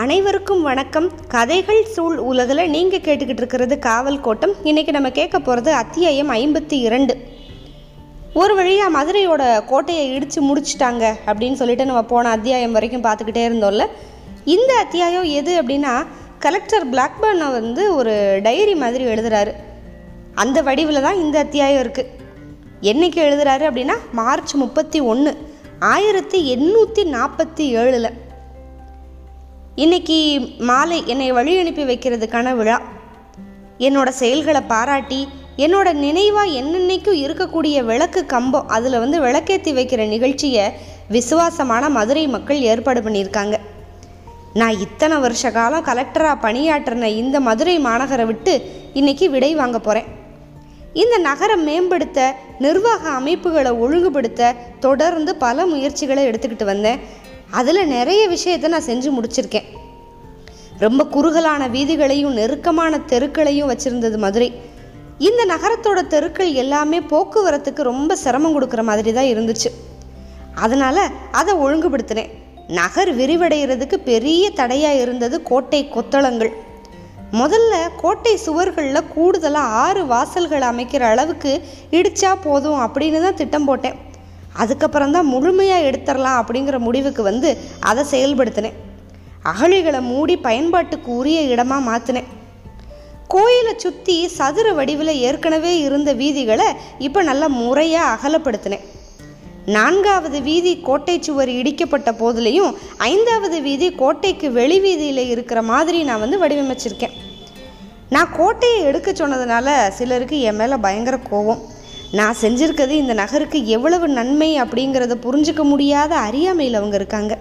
அனைவருக்கும் வணக்கம். கதைகள் சூழ் உலகில் நீங்கள் கேட்டுக்கிட்டு இருக்கிறது காவல் கோட்டம். இன்றைக்கி நம்ம கேட்க போகிறது அத்தியாயம் ஐம்பத்தி இரண்டு. ஒரு வழியாக மதுரையோட கோட்டையை இடித்து முடிச்சிட்டாங்க அப்படின்னு சொல்லிட்டு நம்ம போன அத்தியாயம் வரைக்கும் பார்த்துக்கிட்டே இருந்தோம்ல. இந்த அத்தியாயம் எது அப்படின்னா கலெக்டர் பிளாக்பர்னை வந்து ஒரு டைரி மாதிரி எழுதுகிறாரு அந்த வடிவில் தான் இந்த அத்தியாயம் இருக்குது என்னைக்கு எழுதுகிறாரு அப்படின்னா மார்ச் முப்பத்தி ஒன்று ஆயிரத்தி எண்ணூற்றி நாற்பத்தி ஏழில். இன்னைக்கு மாலை என்னை வழி அனுப்பி வைக்கிறதுக்கான விழா என்னோட செயல்களை பாராட்டி என்னோட நினைவாக என்னென்னைக்கும் இருக்கக்கூடிய விளக்கு கம்பம் அதில் வந்து விளக்கேற்றி வைக்கிற நிகழ்ச்சியை விசுவாசமான மதுரை மக்கள் ஏற்பாடு பண்ணியிருக்காங்க. நான் இத்தனை வருஷ காலம் கலெக்டராக பணியாற்றின இந்த மதுரை மாநகரை விட்டு இன்னைக்கு விடை வாங்க போகிறேன் இந்த நகரம் மேம்படுத்த நிர்வாக அமைப்புகளை ஒழுங்குபடுத்த தொடர்ந்து பல முயற்சிகளை எடுத்துக்கிட்டு வந்தேன். அதில் நிறைய விஷயத்தை நான் செஞ்சு முடிச்சிருக்கேன். ரொம்ப குறுகலான வீதிகளையும் நெருக்கமான தெருக்களையும் வச்சுருந்தது மதுரை. இந்த நகரத்தோட தெருக்கள் எல்லாமே போக்குவரத்துக்கு ரொம்ப சிரமம் கொடுக்குற மாதிரி தான் இருந்துச்சு. அதனால் அதை ஒழுங்குபடுத்தினேன். நகர் விரிவடைகிறதுக்கு பெரிய தடையாக இருந்தது கோட்டை கொத்தளங்கள். முதல்ல கோட்டை சுவர்களில் கூடுதலாக ஆறு வாசல்கள் அமைக்கிற அளவுக்கு இடித்தா போதும் அப்படின்னு தான் திட்டம் போட்டேன். அதுக்கப்புறம் தான் முழுமையாக எடுத்துடலாம் அப்படிங்கிற முடிவுக்கு வந்து அதை செயல்படுத்தினேன். அகழிகளை மூடி பயன்பாட்டுக்கு உரிய இடமாக மாற்றினேன் கோயிலை சுற்றி சதுர வடிவில் ஏற்கனவே இருந்த வீதிகளை இப்போ நல்லா முறையாக அகலப்படுத்தினேன். நான்காவது வீதி கோட்டை சுவர் இடிக்கப்பட்ட போதுலேயும் ஐந்தாவது வீதி கோட்டைக்கு வெளி வீதியில் இருக்கிற மாதிரி நான் வந்து வடிவமைச்சிருக்கேன். நான் கோட்டையை எடுக்க சொன்னதுனால சிலருக்கு என் மேலே பயங்கர கோவம். நான் செஞ்சுருக்கிறது இந்த நகருக்கு எவ்வளவு நன்மை அப்படிங்கிறத புரிஞ்சுக்க முடியாத அறியாமையில் அவங்க இருக்காங்க.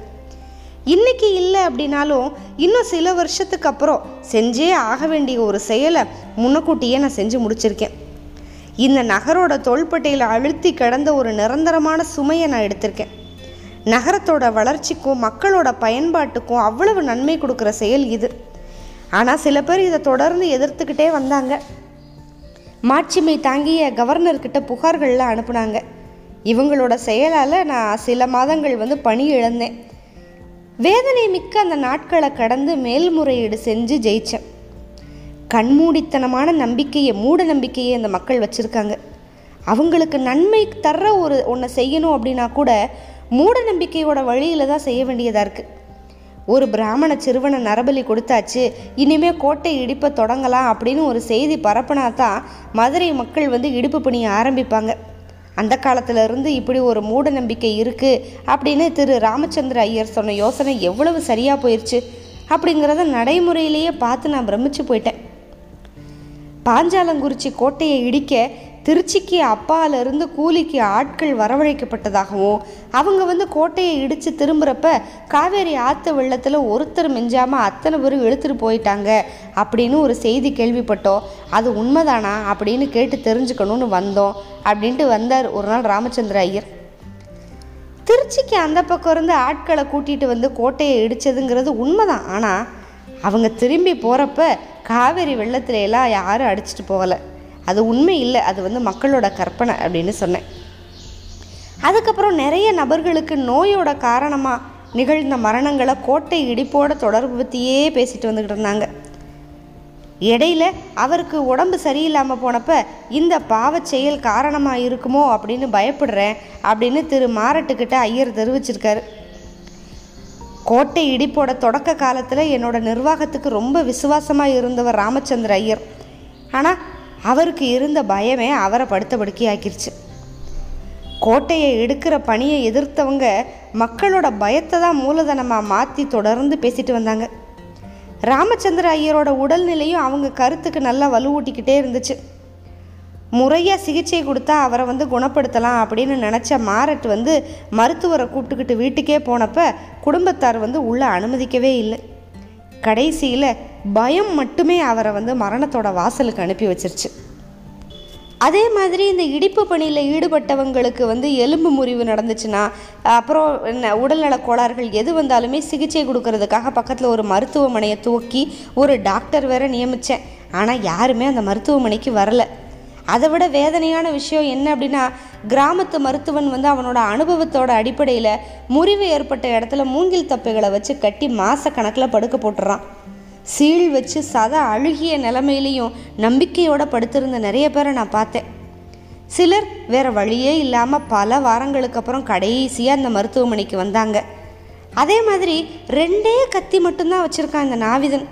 இன்னைக்கு இல்லை அப்படின்னாலும் இன்னும் சில வருஷத்துக்கு அப்புறம் செஞ்சே ஆக வேண்டிய ஒரு செயலை முன்னக்கூட்டியே நான் செஞ்சு முடிச்சிருக்கேன். இந்த நகரோட தோள்பட்டையில் அழுத்தி கிடந்த ஒரு நிரந்தரமான சுமையை நான் எடுத்திருக்கேன். நகரத்தோட வளர்ச்சிக்கும் மக்களோட பயன்பாட்டுக்கும் அவ்வளவு நன்மை கொடுக்குற செயல் இது. ஆனால் சில பேர் இதை தொடர்ந்து எதிர்த்துக்கிட்டே வந்தாங்க. மாட்சிமை தாங்கிய கவர்னர்கிட்ட புகார்கள்லாம் அனுப்புனாங்க. இவங்களோட செயலால் நான் சில மாதங்கள் வந்து பணி இழந்தேன். வேதனை மிக்க அந்த நாட்களை கடந்து மேல்முறையீடு செஞ்சு ஜெயித்தேன் கண்மூடித்தனமான நம்பிக்கையை மூட நம்பிக்கையை அந்த மக்கள் வச்சுருக்காங்க. அவங்களுக்கு நன்மை தர்ற ஒரு ஒன்றை செய்யணும் அப்படின்னா கூட மூட நம்பிக்கையோட வழியில் தான் செய்ய வேண்டியதாக இருக்குது ஒரு பிராமண சிறுவனை நரபலி கொடுத்தாச்சு இனிமே கோட்டை இடிப்பை தொடங்கலாம் அப்படின்னு ஒரு செய்தி பரப்புனா தான் மதுரை மக்கள் வந்து இடிப்பு பணியை ஆரம்பிப்பாங்க. அந்த காலத்திலிருந்து இப்படி ஒரு மூட நம்பிக்கை இருக்குது அப்படின்னு திரு ராமச்சந்திர ஐயர் சொன்ன யோசனை எவ்வளவு சரியாக போயிடுச்சு அப்படிங்கிறத நடைமுறையிலேயே பார்த்து நான் பிரமிச்சு போயிட்டேன். பாஞ்சாலங்குறிச்சி கோட்டையை இடிக்க திருச்சிக்கு அப்பாலிருந்து கூலிக்கு ஆட்கள் வரவழைக்கப்பட்டதாகவும் அவங்க வந்து கோட்டையை இடித்து திரும்புகிறப்ப காவேரி ஆற்று வெள்ளத்தில் ஒருத்தர் மிஞ்சாமல் அத்தனை பேரும் எடுத்துகிட்டு போயிட்டாங்க அப்படின்னு ஒரு செய்தி கேள்விப்பட்டோம். அது உண்மைதானா அப்படின்னு கேட்டு தெரிஞ்சுக்கணும்னு வந்தோம் அப்படின்ட்டு வந்தார் ஒரு நாள் ராமச்சந்திர ஐயர். திருச்சிக்கு அந்த பக்கம் இருந்து ஆட்களை கூட்டிகிட்டு வந்து கோட்டையை இடித்ததுங்கிறது உண்மைதான். ஆனால் அவங்க திரும்பி போகிறப்ப காவேரி வெள்ளத்துல எல்லாம் யாரும் அடிச்சிட்டு போகலை. அது உண்மை இல்லை அது வந்து மக்களோட கற்பனை அப்படின்னு சொன்னேன். அதுக்கப்புறம் நிறைய நபர்களுக்கு நோயோட காரணமாக நிகழ்ந்த மரணங்களை கோட்டை இடிப்போட தொடர்பு பற்றியே பேசிட்டு வந்துக்கிட்டு இருந்தாங்க. இடையில அவருக்கு உடம்பு சரியில்லாமல் போனப்ப இந்த பாவச் செயல் காரணமாக இருக்குமோ அப்படின்னு பயப்படுறேன் அப்படின்னு திரு மாரட்டுக்கிட்ட ஐயர் தெரிவிச்சிருக்காரு. கோட்டை இடிப்போட தொடக்க காலத்தில் என்னோட நிர்வாகத்துக்கு ரொம்ப விசுவாசமாக இருந்தவர் ராமச்சந்திர ஐயர். ஆனால் அவருக்கு இருந்த பயமே அவரை படுத்த படுக்கையாக்கிருச்சு கோட்டையை எடுக்கிற பணியை எதிர்த்தவங்க மக்களோட பயத்தை தான் மூலதனமாக மாற்றி தொடர்ந்து பேசிட்டு வந்தாங்க. ராமச்சந்திர ஐயரோட உடல்நிலையும் அவங்க கருத்துக்கு நல்லா வலுவூட்டிக்கிட்டே இருந்துச்சு. முறையாக சிகிச்சை கொடுத்தா அவரை வந்து குணப்படுத்தலாம் அப்படின்னு நினச்ச மாரட் வந்து மருத்துவரை கூப்பிட்டுக்கிட்டு வீட்டுக்கே போனப்போ குடும்பத்தார் வந்து உள்ளே அனுமதிக்கவே இல்லை. கடைசியில் பயம் மட்டுமே அவரை வந்து மரணத்தோட வாசலுக்கு அனுப்பி வச்சிருச்சு. அதே மாதிரி இந்த இடிப்பு பணியில் ஈடுபட்டவங்களுக்கு வந்து எலும்பு முறிவு நடந்துச்சுன்னா அப்புறம் என்ன உடல்நலக் கோளாறுகள் எது வந்தாலுமே சிகிச்சை கொடுக்கறதுக்காக பக்கத்தில் ஒரு மருத்துவமனையை துவக்கி ஒரு டாக்டர் வேற நியமித்தேன் ஆனால் யாருமே அந்த மருத்துவமனைக்கு வரல. அதை விட வேதனையான விஷயம் என்ன அப்படின்னா கிராமத்து மருத்துவன் வந்து அவனோட அனுபவத்தோட அடிப்படையில் முறிவு ஏற்பட்ட இடத்துல மூங்கில் தப்பைகளை வச்சு கட்டி மாத கணக்கில் படுக்க போட்டுறான். சீழ் வச்சு சத அழுகிய நிலமையிலையும் நம்பிக்கையோட படுத்திருந்த நிறைய பேரை நான் பார்த்தேன். சிலர் வேறு வழியே இல்லாமல் பல வாரங்களுக்கு அப்புறம் கடைசியாக அந்த மருத்துவமனைக்கு வந்தாங்க. அதே மாதிரி ரெண்டே கத்தி மட்டும்தான் வச்சுருக்கான் இந்த நாவிதன்.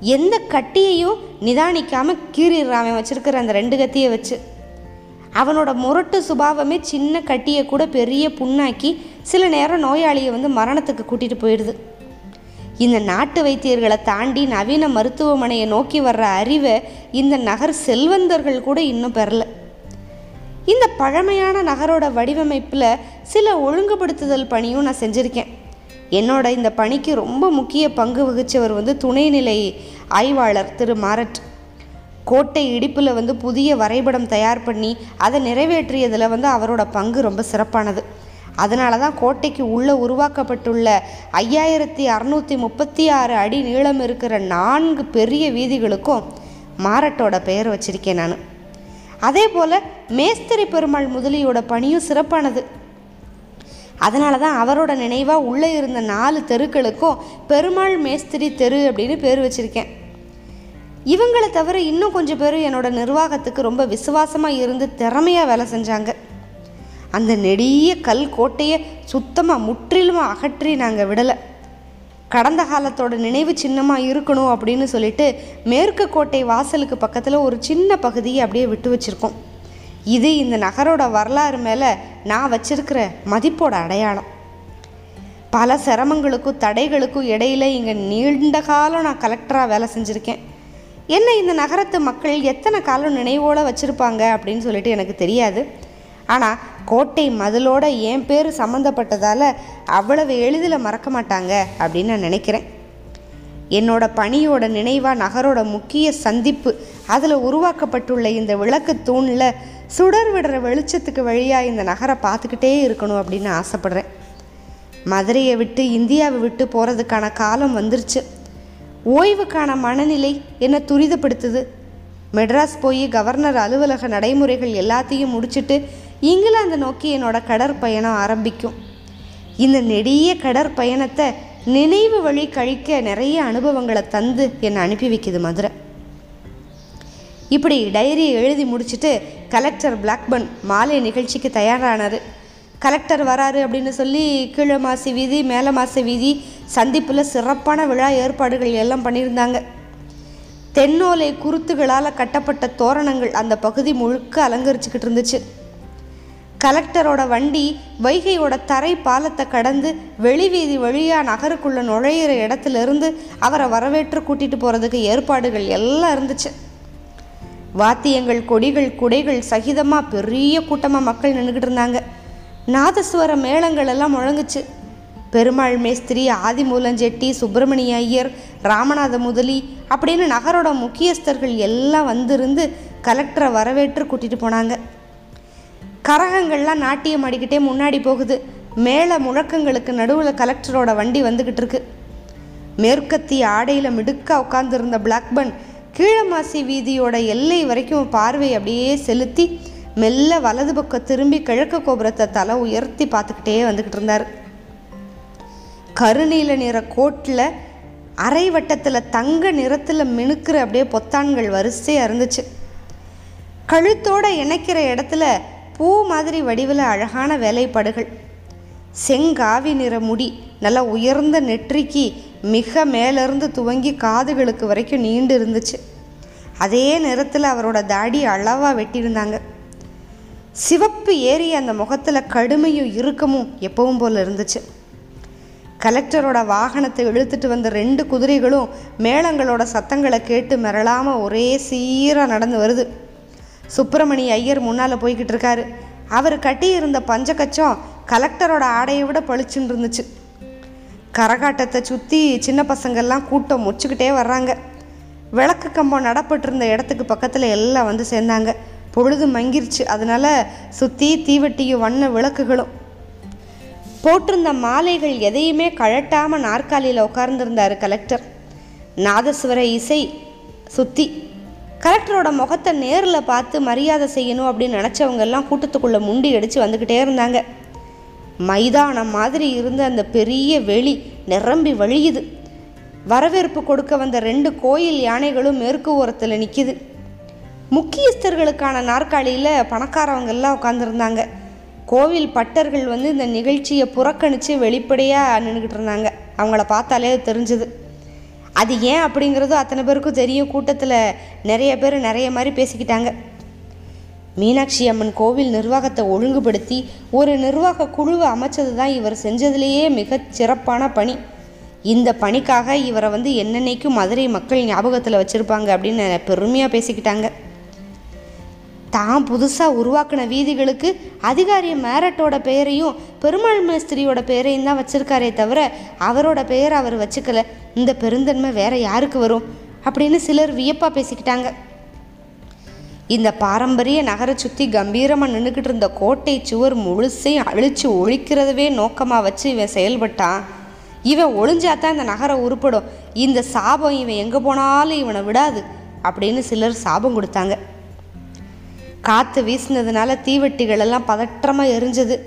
எந்த கட்டியையும் நிதானிக்காமல் கீறிடுறான் அவன் வச்சுருக்கிற அந்த ரெண்டு கத்தியை வச்சு. அவனோட முரட்டு சுபாவமே சின்ன கட்டியை கூட பெரிய புண்ணாக்கி சில நேரம் நோயாளியை வந்து மரணத்துக்கு கூட்டிகிட்டு போயிடுது. இந்த நாட்டு வைத்தியர்களை தாண்டி நவீன மருத்துவமனையை நோக்கி வர்ற அறிவை இந்த நகர் செல்வந்தர்கள் கூட இன்னும் பெறல. இந்த பழமையான நகரோட வடிவமைப்பில் சில ஒழுங்குபடுத்துதல் பணியும் நான் செஞ்சுருக்கேன். என்னோட இந்த பணிக்கு ரொம்ப முக்கிய பங்கு வகித்தவர் வந்து துணைநிலை ஆய்வாளர் திரு மாரட். கோட்டை இடிப்பில் வந்து புதிய வரைபடம் தயார் பண்ணி அதை நிறைவேற்றியதில் வந்து அவரோட பங்கு ரொம்ப சிறப்பானது. அதனால தான் கோட்டைக்கு உள்ளே உருவாக்கப்பட்டுள்ள ஐயாயிரத்தி அறநூற்றி முப்பத்தி ஆறு அடி நீளம் இருக்கிற நான்கு பெரிய வீதிகளுக்கும் மாரட்டோட பெயர் வச்சிருக்கேன் நான். அதே போல் மேஸ்திரி பெருமாள் முதலியோட பணியும் சிறப்பானது. அதனால தான் அவரோட நினைவாக உள்ளே இருந்த நாலு தெருக்களுக்கும் பெருமாள் மேஸ்திரி தெரு அப்படின்னு பேர் வச்சுருக்கேன். இவங்களை தவிர இன்னும் கொஞ்சம் பேர் என்னோட நிர்வாகத்துக்கு ரொம்ப விசுவாசமாக இருந்து திறமையாக வேலை செஞ்சாங்க. அந்த நெடிய கல் கோட்டையை சுத்தமாக முற்றிலுமாக அகற்றி நாங்கள் விடலை. கடந்த காலத்தோட நினைவு சின்னமாக இருக்கணும் அப்படின்னு சொல்லிட்டு மேற்கு கோட்டை வாசலுக்கு பக்கத்தில் ஒரு சின்ன பகுதியை அப்படியே விட்டு வச்சுருக்கோம். இது இந்த நகரோட வரலாறு மேலே நான் வச்சிருக்கிற மதிப்போட அடையாளம். பல சிரமங்களுக்கும் தடைகளுக்கும் இடையில இங்கே நீண்ட காலம் நான் கலெக்டராக வேலை செஞ்சுருக்கேன். என்ன இந்த நகரத்து மக்கள் எத்தனை காலம் நினைவோடு வச்சுருப்பாங்க அப்படின்னு சொல்லிட்டு எனக்கு தெரியாது. ஆனால் கோட்டை மதிலோட என் பேர் சம்மந்தப்பட்டதால் அவ்வளவு எளிதில் மறக்க மாட்டாங்க அப்படின்னு நான் நினைக்கிறேன். என்னோட பணியோட நினைவாக நகரோட முக்கிய சந்திப்பு அதில் உருவாக்கப்பட்டுள்ள இந்த விளக்கு தூணில் சுடர் விடுற வெளிச்சத்துக்கு வழியாக இந்த நகரை பார்த்துக்கிட்டே இருக்கணும் அப்படின்னு ஆசைப்படுறேன். மதுரையை விட்டு இந்தியாவை விட்டு போகிறதுக்கான காலம் வந்துருச்சு. ஓய்வுக்கான மனநிலை என்னை துரிதப்படுத்துது? மெட்ராஸ் போய் கவர்னர் அலுவலக நடைமுறைகள் எல்லாத்தையும் முடிச்சுட்டு இங்கிலாந்து நோக்கி என்னோட கடற்பயணம் ஆரம்பிக்கும். இந்த நெடிய கடற்பயணத்தை நினைவு வழி கழிக்க நிறைய அனுபவங்களை தந்து என்னை அனுப்பி வைக்குது மதுரை. இப்படி டைரியை எழுதி முடிச்சுட்டு கலெக்டர் பிளாக்பன் மாலை நிகழ்ச்சிக்கு தயாரானார். கலெக்டர் வராரு அப்படின்னு சொல்லி கீழே மாசி வீதி மேலே மாசி வீதி சந்திப்பில் சிறப்பான விழா ஏற்பாடுகள் எல்லாம் பண்ணியிருந்தாங்க. தென்னோலை குருத்துகளால் கட்டப்பட்ட தோரணங்கள் அந்த பகுதி முழுக்க அலங்கரிச்சுக்கிட்டு இருந்துச்சு. கலெக்டரோட வண்டி வைகையோட தரை பாலத்தை கடந்து வெளிவீதி வழியாக நகருக்குள்ள நுழையிற இடத்துல இருந்து அவரை வரவேற்று கூட்டிட்டு போகிறதுக்கு ஏற்பாடுகள் எல்லாம் இருந்துச்சு. வாத்தியங்கள் கொடிகள் குடைகள் சகிதமாக பெரிய கூட்டமாக மக்கள் நின்றுக்கிட்டு இருந்தாங்க. நாதஸ்வர மேளங்கள் எல்லாம் முழங்குச்சு. பெருமாள் மேஸ்திரி ஆதிமூலஞ்செட்டி சுப்பிரமணிய ஐயர் ராமநாத முதலி அப்படின்னு நகரோட முக்கியஸ்தர்கள் எல்லாம் வந்திருந்து கலெக்டரை வரவேற்று கூட்டிகிட்டு போனாங்க. கரகங்கள்லாம் நாட்டியம் ஆடிக்கிட்டே முன்னாடி போகுது. மேலே முழக்கங்களுக்கு நடுவில் கலெக்டரோட வண்டி வந்துக்கிட்டு இருக்கு. மேற்கத்திய ஆடையில் மிடுக்காக உட்காந்துருந்த பிளாக்பன் கீழமாசி வீதியோட எல்லை வரைக்கும் பார்வை அப்படியே செலுத்தி மெல்ல வலது பக்கம் திரும்பி கிழக்கு கோபுரத்தை தலை உயர்த்தி பார்த்துக்கிட்டே வந்துக்கிட்டு இருந்தார். கருநீல நிற கோட்டில் அரை வட்டத்தில் தங்க நிறத்தில் மினுக்கிற அப்படியே பொத்தான்கள் வரிசையாக இருந்துச்சு. கழுத்தோட இணைக்கிற இடத்துல பூ மாதிரி வடிவில் அழகான வேலைப்பாடுகள். செங்காவி நிற முடி நல்லா உயர்ந்த நெற்றிக்கு மிக மேலேருந்து துவங்கி காதுகளுக்கு வரைக்கும் நீண்டு இருந்துச்சு. அதே நேரத்தில் அவரோட தாடி அளவாக வெட்டியிருந்தாங்க. சிவப்பு ஏறி அந்த முகத்தில் கடுமையும் இறுக்கமும் எப்பவும் போல் இருந்துச்சு. கலெக்டரோட வாகனத்தை இழுத்துட்டு வந்த ரெண்டு குதிரைகளும் மேளங்களோட சத்தங்களை கேட்டு மிரளாமல் ஒரே சீராக நடந்து வருது. சுப்பிரமணி ஐயர் முன்னால் போய்கிட்டு இருக்காரு. அவர் கட்டியிருந்த பஞ்சக்கச்சம் கலெக்டரோட ஆடையை விட பளிச்சுன்னு இருந்துச்சு. கரகாட்டத்தை சுற்றி சின்ன பசங்கள்லாம் கூட்டம் முச்சுக்கிட்டே வர்றாங்க. விளக்கு கம்பம் நடப்பட்டிருந்த இடத்துக்கு பக்கத்தில் எல்லாம் வந்து சேர்ந்தாங்க. பொழுது மங்கிருச்சு. அதனால சுற்றி தீவட்டியும் வண்ண விளக்குகளும். போட்டிருந்த மாலைகள் எதையுமே கழட்டாமல் நாற்காலியில் உட்கார்ந்துருந்தார் கலெக்டர். நாதஸ்வர இசை சுத்தி கலெக்டரோட முகத்தை நேரில் பார்த்து மரியாதை செய்யணும் அப்படின்னு நினச்சவங்க எல்லாம் கூட்டத்துக்குள்ளே முண்டி அடித்து வந்துக்கிட்டே இருந்தாங்க. மைதானம் மாதிரி இருந்த அந்த பெரிய வெளி நிரம்பி வழியுது. வரவேற்பு கொடுக்க வந்த ரெண்டு கோயில் யானைகளும் மேற்கு ஓரத்தில் நிற்கிது முக்கியஸ்தர்களுக்கான நாற்காலியில் பணக்காரவங்கெல்லாம் உட்காந்துருந்தாங்க கோவில் பட்டர்கள் வந்து இந்த நிகழ்ச்சியை புறக்கணித்து வெளிப்படையாக நின்றுக்கிட்டு இருந்தாங்க. அவங்கள பார்த்தாலே தெரிஞ்சுது. அது ஏன் அப்படிங்கிறதும் அத்தனை பேருக்கும் தெரியும். கூட்டத்தில் நிறைய பேர் நிறைய மாதிரி பேசிக்கிட்டாங்க. மீனாட்சி அம்மன் கோவில் நிர்வாகத்தை ஒழுங்குபடுத்தி ஒரு நிர்வாக குழுவை அமைச்சது தான் இவர் செஞ்சதுலேயே மிகச் சிறப்பான பணி. இந்த பணிக்காக இவரை வந்து என்னென்னைக்கும் மதுரை மக்கள் ஞாபகத்தில் வச்சுருப்பாங்க அப்படின்னு பெருமையாக பேசிக்கிட்டாங்க. தான் புதுசாக உருவாக்கின வீதிகளுக்கு அதிகாரி மேரட்டோட பெயரையும் பெருமாள் மேஸ்திரியோட பெயரையும் தான் வச்சிருக்காரே தவிர அவரோட பெயரை அவர் வச்சுக்கல. இந்த பெருந்தன்மை வேற யாருக்கு வரும்? அப்படின்னு சிலர் வியப்பாக பேசிக்கிட்டாங்க. இந்த பாரம்பரிய நகரை சுற்றி கம்பீரமாக நின்றுக்கிட்டு இருந்த கோட்டை சுவர் முழுசையும் அழிச்சு ஒழிக்கிறதவே நோக்கமாக வச்சு இவன் செயல்பட்டான். இவன் ஒளிஞ்சாதான் இந்த நகரை உருப்படும். இந்த சாபம் இவன் எங்கே போனாலும் இவனை விடாது அப்படின்னு சிலர் சாபம் கொடுத்தாங்க. காற்று வீசினதுனால தீவெட்டிகள் எல்லாம் பதற்றமாக எரிஞ்சது.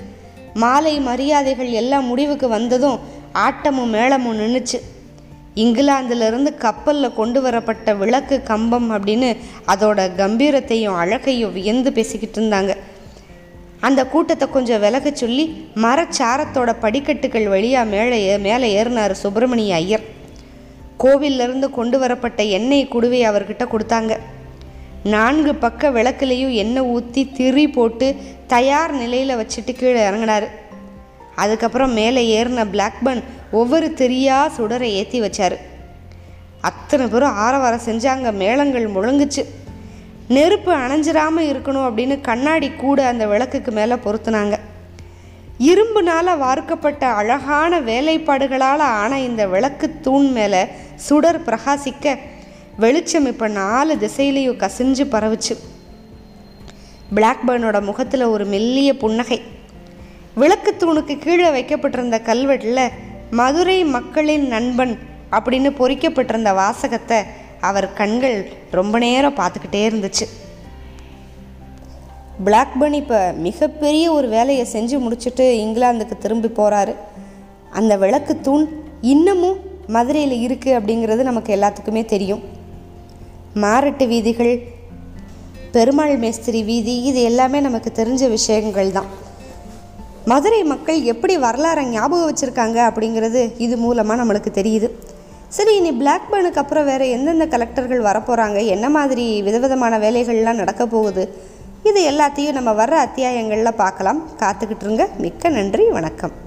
மாலை மரியாதைகள் எல்லாம் முடிவுக்கு வந்ததும் ஆட்டமும் மேளமும் நின்றுச்சு இங்கிலாந்திலிருந்து கப்பலில் கொண்டு வரப்பட்ட விளக்கு கம்பம் அப்படின்னு அதோட கம்பீரத்தையும் அழகையும் வியந்து பேசிக்கிட்டு இருந்தாங்க. அந்த கூட்டத்தை கொஞ்சம் விலக சொல்லி மரச்சாரத்தோட படிக்கட்டுகள் வழியாக மேலே ஏ- மேலே ஏறினார் சுப்பிரமணிய ஐயர். கோவிலிருந்து கொண்டு வரப்பட்ட எண்ணெய் குடுவை அவர்கிட்ட கொடுத்தாங்க. நான்கு பக்க விளக்குலேயும் எண்ணெய் ஊற்றி திரி போட்டு தயார் நிலையில் வச்சுட்டு கீழே இறங்கினார். அதுக்கப்புறம் மேலே ஏறின பிளாக்பன் ஒவ்வொரு திரியாக சுடரை ஏற்றி வச்சார். அத்தனை பேரும் ஆரவாரம் செஞ்சாங்க மேளங்கள் முழங்குச்சு. நெருப்பு அணைஞ்சிராம இருக்கணும் அப்படின்னு கண்ணாடி கூட அந்த விளக்குக்கு மேலே பொருத்துனாங்க. இரும்புனால் வார்க்கப்பட்ட அழகான வேலைப்பாடுகளால் ஆன இந்த விளக்கு தூண் மேலே சுடர் பிரகாசிக்க வெளிச்சம் இப்போ நாலு திசையிலையும் கசிஞ்சு பரவுச்சு. பிளாக்பர்னோட முகத்தில் ஒரு மெல்லிய புன்னகை. விளக்கு தூணுக்கு கீழே வைக்கப்பட்டிருந்த கல்வெட்டில் மதுரை மக்களின் நண்பன் அப்படின்னு பொறிக்கப்பட்டிருந்த வாசகத்தை அவர் கண்கள் ரொம்ப நேரம் பார்த்துக்கிட்டே இருந்துச்சு. பிளாக்பர்ன் இப்போ மிகப்பெரிய ஒரு வேலையை செஞ்சு முடிச்சுட்டு இங்கிலாந்துக்கு திரும்பி போகிறாரு அந்த விளக்கு தூண் இன்னமும் மதுரையில் இருக்குது அப்படிங்கிறது நமக்கு எல்லாத்துக்குமே தெரியும். மாரட்டு வீதிகள் பெருமாள் மேஸ்திரி வீதி இது எல்லாமே நமக்கு தெரிஞ்ச விஷயங்கள் தான். மதுரை மக்கள் எப்படி வரலாறை ஞாபகம் வச்சுருக்காங்க அப்படிங்கிறது இது மூலமாக நம்மளுக்கு தெரியுது. சரி இனி பிளாக்பேனுக்கு அப்புறம் வேறு எந்தெந்த கலெக்டர்கள் வரப்போகிறாங்க என்ன மாதிரி விதவிதமான வேலைகள்லாம் நடக்க போகுது? இது எல்லாத்தையும் நம்ம வர்ற அத்தியாயங்களில் பார்க்கலாம். காத்துக்கிட்டுருங்க மிக்க நன்றி. வணக்கம்.